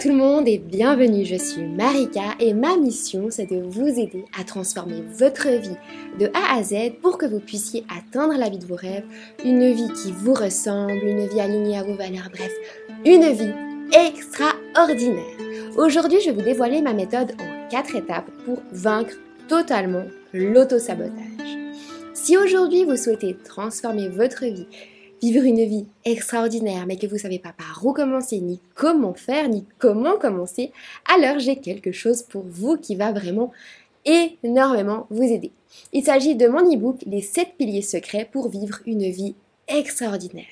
Tout le monde et bienvenue, je suis Marika et ma mission c'est de vous aider à transformer votre vie de A à Z pour que vous puissiez atteindre la vie de vos rêves, une vie qui vous ressemble, une vie alignée à vos valeurs, bref, une vie extraordinaire. Aujourd'hui je vais vous dévoiler ma méthode en 4 étapes pour vaincre totalement l'autosabotage. Si aujourd'hui vous souhaitez transformer votre vie, vivre une vie extraordinaire, mais que vous ne savez pas par où commencer, ni comment faire, ni comment commencer, alors j'ai quelque chose pour vous qui va vraiment énormément vous aider. Il s'agit de mon e-book Les 7 piliers secrets pour vivre une vie extraordinaire.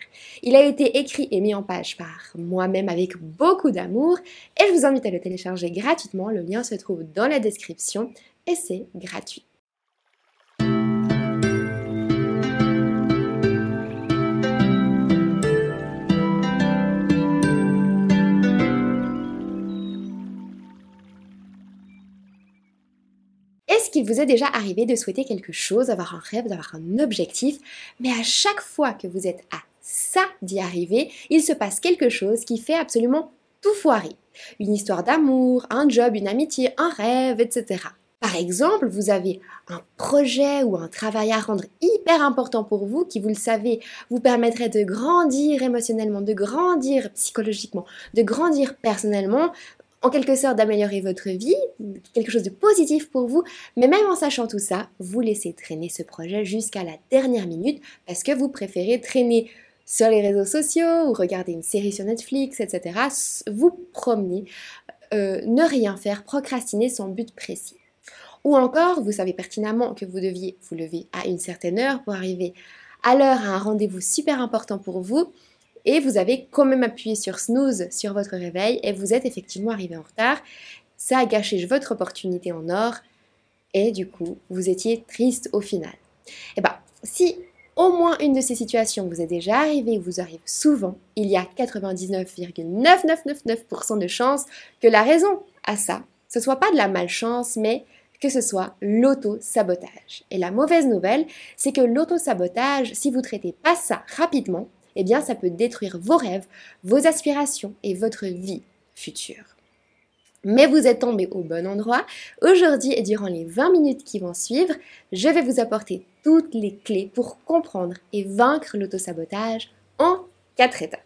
Il a été écrit et mis en page par moi-même avec beaucoup d'amour et je vous invite à le télécharger gratuitement. Le lien se trouve dans la description et c'est gratuit. Qu'il vous est déjà arrivé de souhaiter quelque chose, d'avoir un rêve, d'avoir un objectif, mais à chaque fois que vous êtes à ça d'y arriver, il se passe quelque chose qui fait absolument tout foirer. Une histoire d'amour, un job, une amitié, un rêve, etc. Par exemple, vous avez un projet ou un travail à rendre hyper important pour vous qui, vous le savez, vous permettrait de grandir émotionnellement, de grandir psychologiquement, de grandir personnellement, en quelque sorte d'améliorer votre vie, quelque chose de positif pour vous, mais même en sachant tout ça, vous laissez traîner ce projet jusqu'à la dernière minute parce que vous préférez traîner sur les réseaux sociaux ou regarder une série sur Netflix, etc. Vous promener, euh, ne rien faire, procrastiner son but précis. Ou encore, vous savez pertinemment que vous deviez vous lever à une certaine heure pour arriver à l'heure à un rendez-vous super important pour vous, et vous avez quand même appuyé sur snooze sur votre réveil et vous êtes effectivement arrivé en retard. Ça a gâché votre opportunité en or et du coup, vous étiez triste au final. Et eh bien, si au moins une de ces situations vous est déjà arrivée ou vous arrive souvent, il y a 99,9999% de chances que la raison à ça, ce soit pas de la malchance, mais que ce soit l'auto-sabotage. Et la mauvaise nouvelle, c'est que l'auto-sabotage, si vous traitez pas ça rapidement, eh bien ça peut détruire vos rêves, vos aspirations et votre vie future. Mais vous êtes tombé au bon endroit. Aujourd'hui et durant les 20 minutes qui vont suivre, je vais vous apporter toutes les clés pour comprendre et vaincre l'autosabotage en 4 étapes.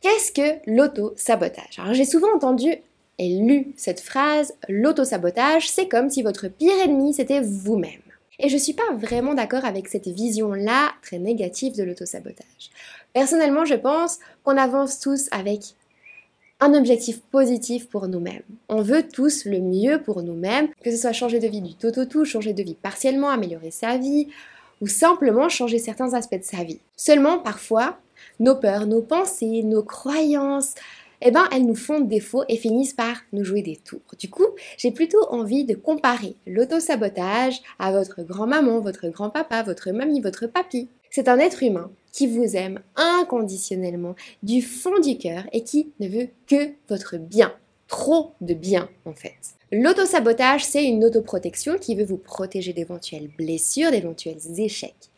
Qu'est-ce que l'autosabotage? Alors j'ai souvent entendu et lu cette phrase, l'autosabotage, c'est comme si votre pire ennemi c'était vous-même. Et je ne suis pas vraiment d'accord avec cette vision-là très négative de l'autosabotage. Personnellement, je pense qu'on avance tous avec un objectif positif pour nous-mêmes. On veut tous le mieux pour nous-mêmes, que ce soit changer de vie du tout au tout, changer de vie partiellement, améliorer sa vie, ou simplement changer certains aspects de sa vie. Seulement, parfois, nos peurs, nos pensées, nos croyances, eh ben, elles nous font défaut et finissent par nous jouer des tours. Du coup, j'ai plutôt envie de comparer l'autosabotage à votre grand-maman, votre grand-papa, votre mamie, votre papy. C'est un être humain qui vous aime inconditionnellement du fond du cœur et qui ne veut que votre bien. Trop de bien en fait. L'autosabotage, c'est une autoprotection qui veut vous protéger d'éventuelles blessures, d'éventuels échecs.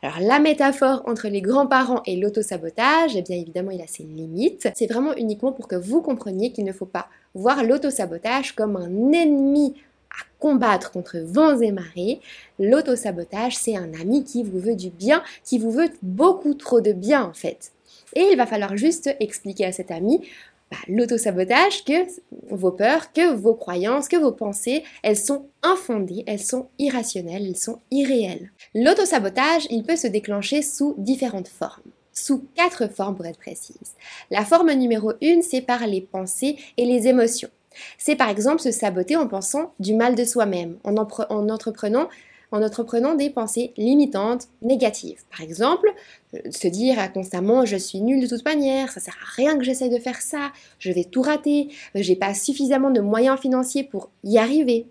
Alors la métaphore entre les grands-parents et l'autosabotage, eh bien évidemment il a ses limites. C'est vraiment uniquement pour que vous compreniez qu'il ne faut pas voir l'autosabotage comme un ennemi à combattre contre vents et marées. L'autosabotage, c'est un ami qui vous veut du bien, qui vous veut beaucoup trop de bien en fait. Et il va falloir juste expliquer à cet ami bah, l'autosabotage, que vos peurs, que vos croyances, que vos pensées, elles sont infondées, elles sont irrationnelles, elles sont irréelles. L'autosabotage, il peut se déclencher sous différentes formes sous quatre formes pour être précise. La forme numéro une, c'est par les pensées et les émotions. C'est par exemple se saboter en pensant du mal de soi-même, en, en entreprenant en entreprenant des pensées limitantes, négatives. Par exemple, euh, se dire constamment je suis nul de toute manière, ça sert à rien que j'essaye de faire ça, je vais tout rater, j'ai pas suffisamment de moyens financiers pour y arriver.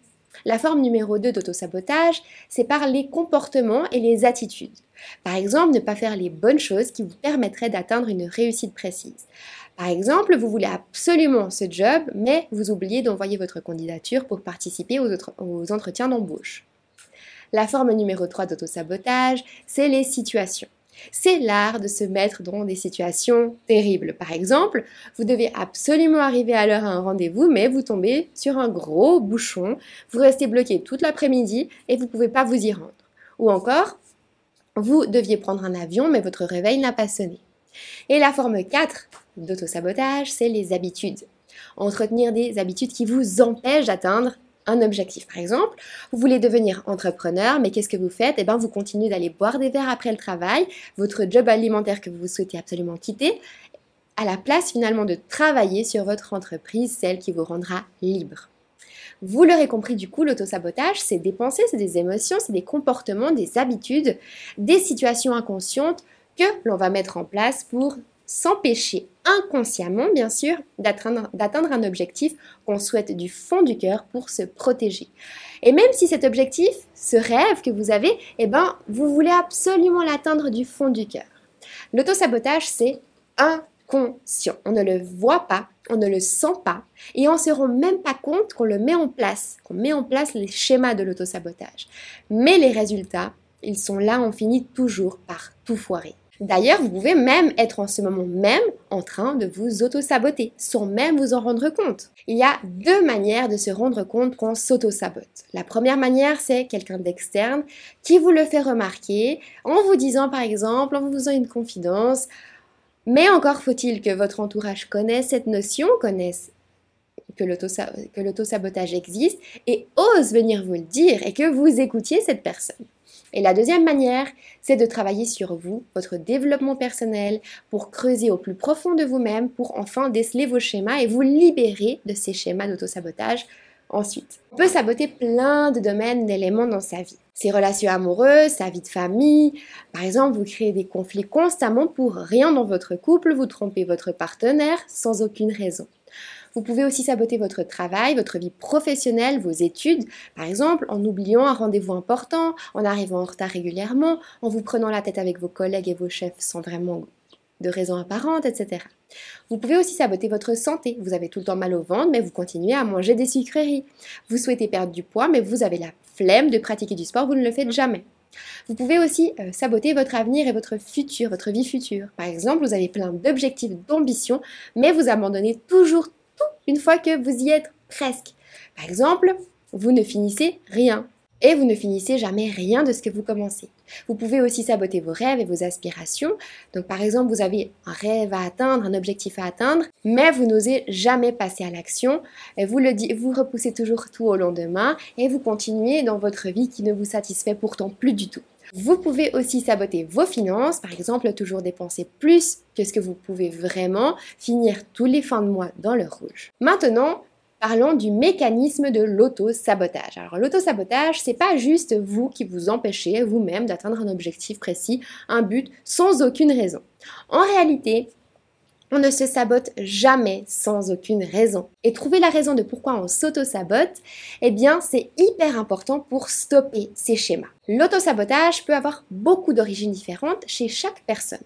La forme numéro 2 d'autosabotage, c'est par les comportements et les attitudes. Par exemple, ne pas faire les bonnes choses qui vous permettraient d'atteindre une réussite précise. Par exemple, vous voulez absolument ce job, mais vous oubliez d'envoyer votre candidature pour participer aux, entretiens d'embauche. La forme numéro 3 d'autosabotage, c'est les situations. C'est l'art de se mettre dans des situations terribles. Par exemple, vous devez absolument arriver à l'heure à un rendez-vous, mais vous tombez sur un gros bouchon, vous restez bloqué toute l'après-midi et vous ne pouvez pas vous y rendre. Ou encore, vous deviez prendre un avion, mais votre réveil n'a pas sonné. Et la forme 4 d'autosabotage, c'est les habitudes. Entretenir des habitudes qui vous empêchent d'atteindre un objectif. Par exemple, vous voulez devenir entrepreneur, mais qu'est-ce que vous faites? Eh bien, vous continuez d'aller boire des verres après le travail, votre job alimentaire que vous souhaitez absolument quitter, à la place finalement de travailler sur votre entreprise, celle qui vous rendra libre. Vous l'aurez compris, du coup, l'autosabotage, c'est des pensées, c'est des émotions, c'est des comportements, des habitudes, des situations inconscientes que l'on va mettre en place pour s'empêcher inconsciemment, bien sûr, d'atteindre un objectif qu'on souhaite du fond du cœur pour se protéger. Et même si cet objectif, ce rêve que vous avez, eh ben, vous voulez absolument l'atteindre du fond du cœur. L'autosabotage, c'est inconscient. On ne le voit pas, on ne le sent pas, et on ne se rend même pas compte qu'on le met en place, qu'on met en place les schémas de l'autosabotage. Mais les résultats, ils sont là, on finit toujours par tout foirer. D'ailleurs, vous pouvez même être en ce moment même en train de vous auto-saboter, sans même vous en rendre compte. Il y a deux manières de se rendre compte qu'on s'auto-sabote. La première manière, c'est quelqu'un d'externe qui vous le fait remarquer en vous disant par exemple, en vous faisant une confidence, mais encore faut-il que votre entourage connaisse cette notion, connaisse que l'auto-sabotage existe et ose venir vous le dire et que vous écoutiez cette personne. Et la deuxième manière, c'est de travailler sur vous, votre développement personnel, pour creuser au plus profond de vous-même, pour enfin déceler vos schémas et vous libérer de ces schémas d'autosabotage ensuite. On peut saboter plein de domaines, d'éléments dans sa vie. Ses relations amoureuses, sa vie de famille. Par exemple, vous créez des conflits constamment pour rien dans votre couple, vous trompez votre partenaire sans aucune raison. Vous pouvez aussi saboter votre travail, votre vie professionnelle, vos études, par exemple en oubliant un rendez-vous important, en arrivant en retard régulièrement, en vous prenant la tête avec vos collègues et vos chefs sans vraiment de raison apparente, etc. Vous pouvez aussi saboter votre santé. Vous avez tout le temps mal au ventre, mais vous continuez à manger des sucreries. Vous souhaitez perdre du poids, mais vous avez la flemme de pratiquer du sport, vous ne le faites jamais. Vous pouvez aussi euh, saboter votre avenir et votre futur, votre vie future. Par exemple, vous avez plein d'objectifs, d'ambitions, mais vous abandonnez toujours une fois que vous y êtes presque. Par exemple, vous ne finissez rien et vous ne finissez jamais rien de ce que vous commencez. Vous pouvez aussi saboter vos rêves et vos aspirations. Donc par exemple, vous avez un rêve à atteindre, un objectif à atteindre, mais vous n'osez jamais passer à l'action. Vous vous repoussez toujours tout au lendemain et vous continuez dans votre vie qui ne vous satisfait pourtant plus du tout. Vous pouvez aussi saboter vos finances, par exemple toujours dépenser plus que ce que vous pouvez vraiment, finir tous les fins de mois dans le rouge. Maintenant, Parlons du mécanisme de l'auto-sabotage. Alors l'auto-sabotage, c'est pas juste vous qui vous empêchez vous-même d'atteindre un objectif précis, un but, sans aucune raison. En réalité, on ne se sabote jamais sans aucune raison. Et trouver la raison de pourquoi on s'auto-sabote, eh bien, c'est hyper important pour stopper ces schémas. L'auto-sabotage peut avoir beaucoup d'origines différentes chez chaque personne.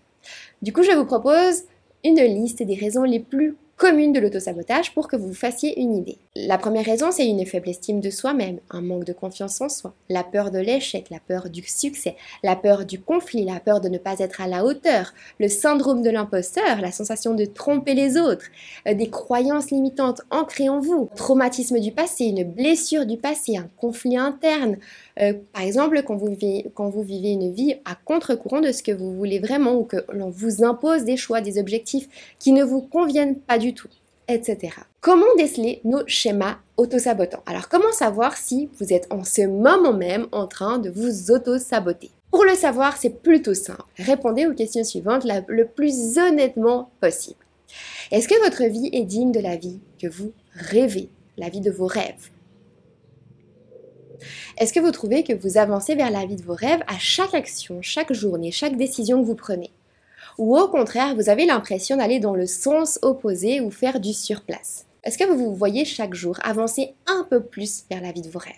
Du coup, je vous propose une liste des raisons les plus commune de l'autosabotage pour que vous fassiez une idée. La première raison, c'est une faible estime de soi-même, un manque de confiance en soi, la peur de l'échec, la peur du succès, la peur du conflit, la peur de ne pas être à la hauteur, le syndrome de l'imposteur, la sensation de tromper les autres, euh, des croyances limitantes ancrées en vous, traumatisme du passé, une blessure du passé, un conflit interne. Euh, par exemple, quand vous, vivez, quand vous vivez une vie à contre-courant de ce que vous voulez vraiment ou que l'on vous impose des choix, des objectifs qui ne vous conviennent pas du etc. Comment déceler nos schémas auto-sabotants? Alors comment savoir si vous êtes en ce moment même en train de vous auto-saboter? Pour le savoir, c'est plutôt simple. Répondez aux questions suivantes le plus honnêtement possible. Est-ce que votre vie est digne de la vie que vous rêvez, la vie de vos rêves? Est-ce que vous trouvez que vous avancez vers la vie de vos rêves à chaque action, chaque journée, chaque décision que vous prenez? Ou au contraire, vous avez l'impression d'aller dans le sens opposé ou faire du surplace Est-ce que vous vous voyez chaque jour avancer un peu plus vers la vie de vos rêves?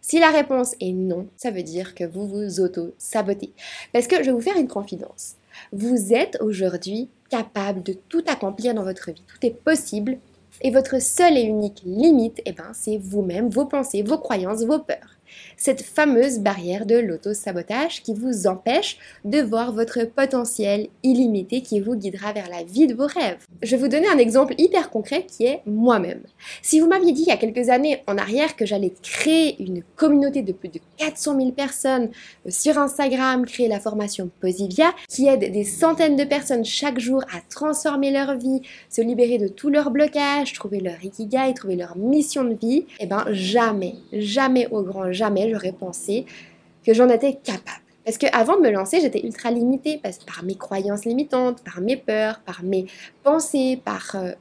Si la réponse est non, ça veut dire que vous vous auto-sabotez. Parce que je vais vous faire une confidence. Vous êtes aujourd'hui capable de tout accomplir dans votre vie. Tout est possible. Et votre seule et unique limite, eh ben, c'est vous-même, vos pensées, vos croyances, vos peurs. Cette fameuse barrière de l'auto-sabotage qui vous empêche de voir votre potentiel illimité qui vous guidera vers la vie de vos rêves. Je vais vous donner un exemple hyper concret qui est moi-même. Si vous m'aviez dit il y a quelques années en arrière que j'allais créer une communauté de plus de 400 000 personnes sur Instagram, créer la formation Posivia, qui aide des centaines de personnes chaque jour à transformer leur vie, se libérer de tous leurs blocages, trouver leur ikigai, trouver leur mission de vie, eh ben jamais, jamais au grand jamais j'aurais pensé que j'en étais capable. Parce qu'avant de me lancer, j'étais ultra limitée par mes croyances limitantes, par mes peurs, par mes pensées, par... Euh,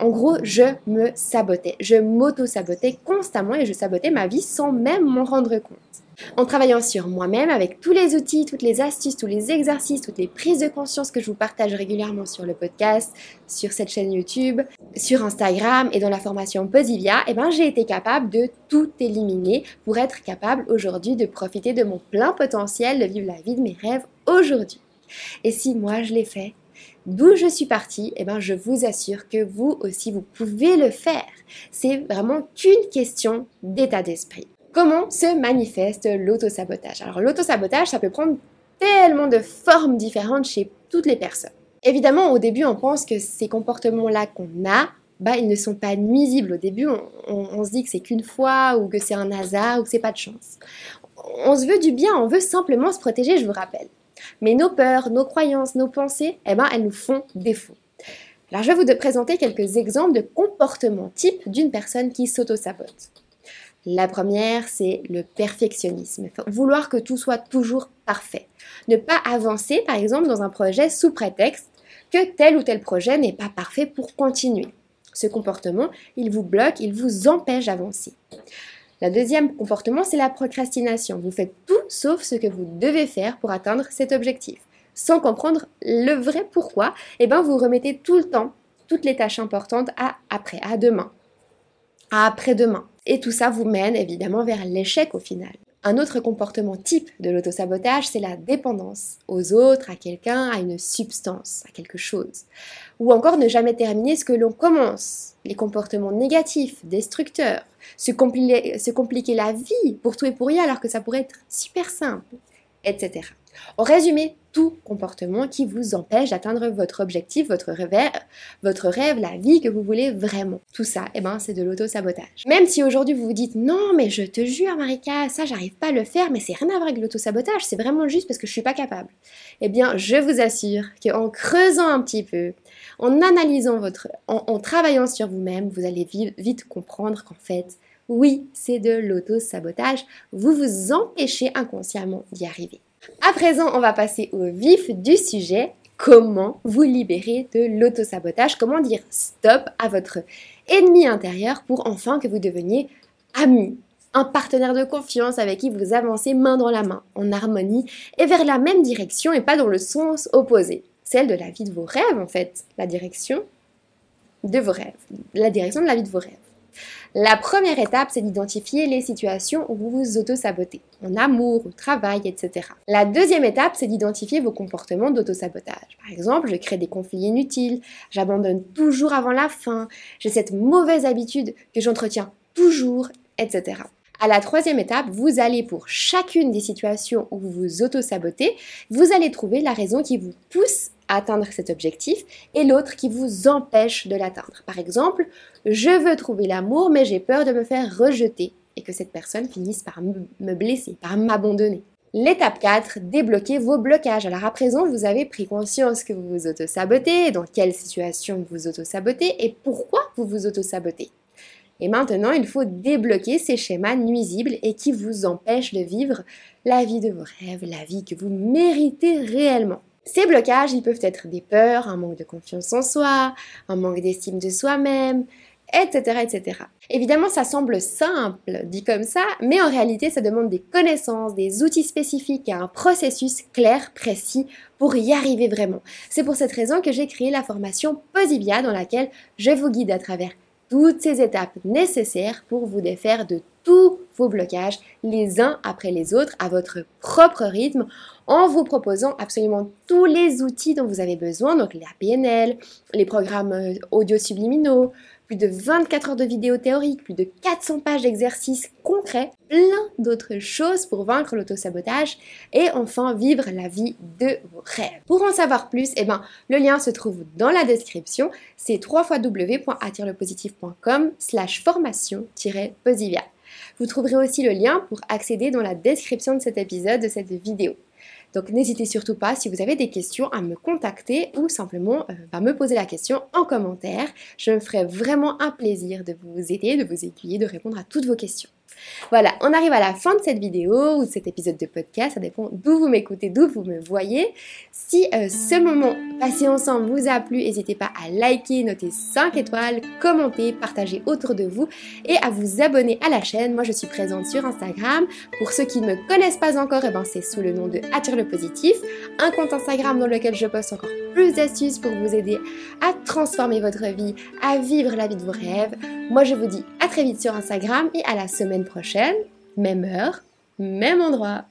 en gros, je me sabotais. Je m'auto-sabotais constamment et je sabotais ma vie sans même m'en rendre compte en travaillant sur moi-même avec tous les outils, toutes les astuces, tous les exercices, toutes les prises de conscience que je vous partage régulièrement sur le podcast, sur cette chaîne YouTube, sur Instagram et dans la formation Posivia, eh ben, j'ai été capable de tout éliminer pour être capable aujourd'hui de profiter de mon plein potentiel, de vivre la vie de mes rêves aujourd'hui. Et si moi je l'ai fait, d'où je suis partie, eh ben, je vous assure que vous aussi, vous pouvez le faire. C'est vraiment qu'une question d'état d'esprit. Comment se manifeste l'autosabotage? Alors l'autosabotage, ça peut prendre tellement de formes différentes chez toutes les personnes. Évidemment, au début, on pense que ces comportements-là qu'on a, bah, ils ne sont pas nuisibles. Au début, on, se dit que c'est qu'une fois, ou que c'est un hasard, ou que c'est pas de chance. On se veut du bien, on veut simplement se protéger, je vous rappelle. Mais nos peurs, nos croyances, nos pensées, eh ben, elles nous font défaut. Alors, je vais vous présenter quelques exemples de comportements types d'une personne qui s'auto-sabote. La première, c'est le perfectionnisme. Vouloir que tout soit toujours parfait. Ne pas avancer, par exemple, dans un projet sous prétexte que tel ou tel projet n'est pas parfait pour continuer. Ce comportement, il vous bloque, il vous empêche d'avancer. Le deuxième comportement, c'est la procrastination. Vous faites tout sauf ce que vous devez faire pour atteindre cet objectif. Sans comprendre le vrai pourquoi, eh ben vous remettez tout le temps toutes les tâches importantes à après, à demain, à après-demain. Et tout ça vous mène évidemment vers l'échec au final. Un autre comportement type de l'autosabotage, c'est la dépendance aux autres, à quelqu'un, à une substance, à quelque chose. Ou encore ne jamais terminer ce que l'on commence. Les comportements négatifs, destructeurs. Se, se compliquer la vie pour tout et pour rien alors que ça pourrait être super simple, etc. En résumé, tout comportement qui vous empêche d'atteindre votre objectif, votre rêve, la vie que vous voulez vraiment. Tout ça, eh ben, c'est de l'auto-sabotage. Même si aujourd'hui vous vous dites non, mais je te jure, Marika, ça, j'arrive pas à le faire, mais c'est rien à voir avec l'auto-sabotage, c'est vraiment juste parce que je suis pas capable. Eh bien, je vous assure qu'en creusant un petit peu, en analysant votre, en, travaillant sur vous-même, vous allez vite comprendre qu'en fait, oui, c'est de l'auto-sabotage. Vous vous empêchez inconsciemment d'y arriver. À présent, on va passer au vif du sujet. Comment vous libérer de l'autosabotage? Comment dire stop à votre ennemi intérieur pour enfin que vous deveniez ami, un partenaire de confiance avec qui vous avancez main dans la main, en harmonie et vers la même direction et pas dans le sens opposé, celle de la vie de vos rêves en fait, la direction de vos rêves, la direction de la vie de vos rêves. La première étape, c'est d'identifier les situations où vous vous auto-sabotez, en amour, au travail, etc. La deuxième étape, c'est d'identifier vos comportements d'auto-sabotage. Par exemple, je crée des conflits inutiles, j'abandonne toujours avant la fin, j'ai cette mauvaise habitude que j'entretiens toujours, etc. À la troisième étape, vous allez pour chacune des situations où vous vous auto-sabotez, vous allez trouver la raison qui vous pousse atteindre cet objectif et l'autre qui vous empêche de l'atteindre. Par exemple, je veux trouver l'amour mais j'ai peur de me faire rejeter et que cette personne finisse par me blesser, par m'abandonner. L'étape 4, débloquer vos blocages. Alors à présent, vous avez pris conscience que vous vous auto-sabotez, dans quelle situation vous vous auto-sabotez et pourquoi vous vous auto-sabotez. Et maintenant, il faut débloquer ces schémas nuisibles et qui vous empêchent de vivre la vie de vos rêves, la vie que vous méritez réellement. Ces blocages, ils peuvent être des peurs, un manque de confiance en soi, un manque d'estime de soi-même, etc., etc. Évidemment, ça semble simple dit comme ça, mais en réalité, ça demande des connaissances, des outils spécifiques et un processus clair, précis pour y arriver vraiment. C'est pour cette raison que j'ai créé la formation Posibia dans laquelle je vous guide à travers toutes ces étapes nécessaires pour vous défaire de tous vos blocages les uns après les autres à votre propre rythme en vous proposant absolument tous les outils dont vous avez besoin, donc la PNL, les programmes euh, audio subliminaux, plus de 24 heures de vidéos théoriques, plus de 400 pages d'exercices concrets, plein d'autres choses pour vaincre l'autosabotage et enfin vivre la vie de vos rêves. Pour en savoir plus, eh ben, le lien se trouve dans la description, c'est www.attirelepositif.com slash formation-posivia. Vous trouverez aussi le lien pour accéder dans la description de cet épisode, de cette vidéo. Donc n'hésitez surtout pas si vous avez des questions à me contacter ou simplement euh, à me poser la question en commentaire. Je me ferai vraiment un plaisir de vous aider, de vous aiguiller, de répondre à toutes vos questions. Voilà, on arrive à la fin de cette vidéo ou de cet épisode de podcast, ça dépend d'où vous m'écoutez, d'où vous me voyez. Si euh, ce moment passé ensemble vous a plu, n'hésitez pas à liker, noter 5 étoiles, commenter, partager autour de vous et à vous abonner à la chaîne. Moi je suis présente sur Instagram. Pour ceux qui ne me connaissent pas encore, eh ben, c'est sous le nom de Attire le Positif, un compte Instagram dans lequel je poste encore plus d'astuces pour vous aider à transformer votre vie, à vivre la vie de vos rêves. Moi je vous dis à très vite sur Instagram et à la semaine prochaine, même heure, même endroit.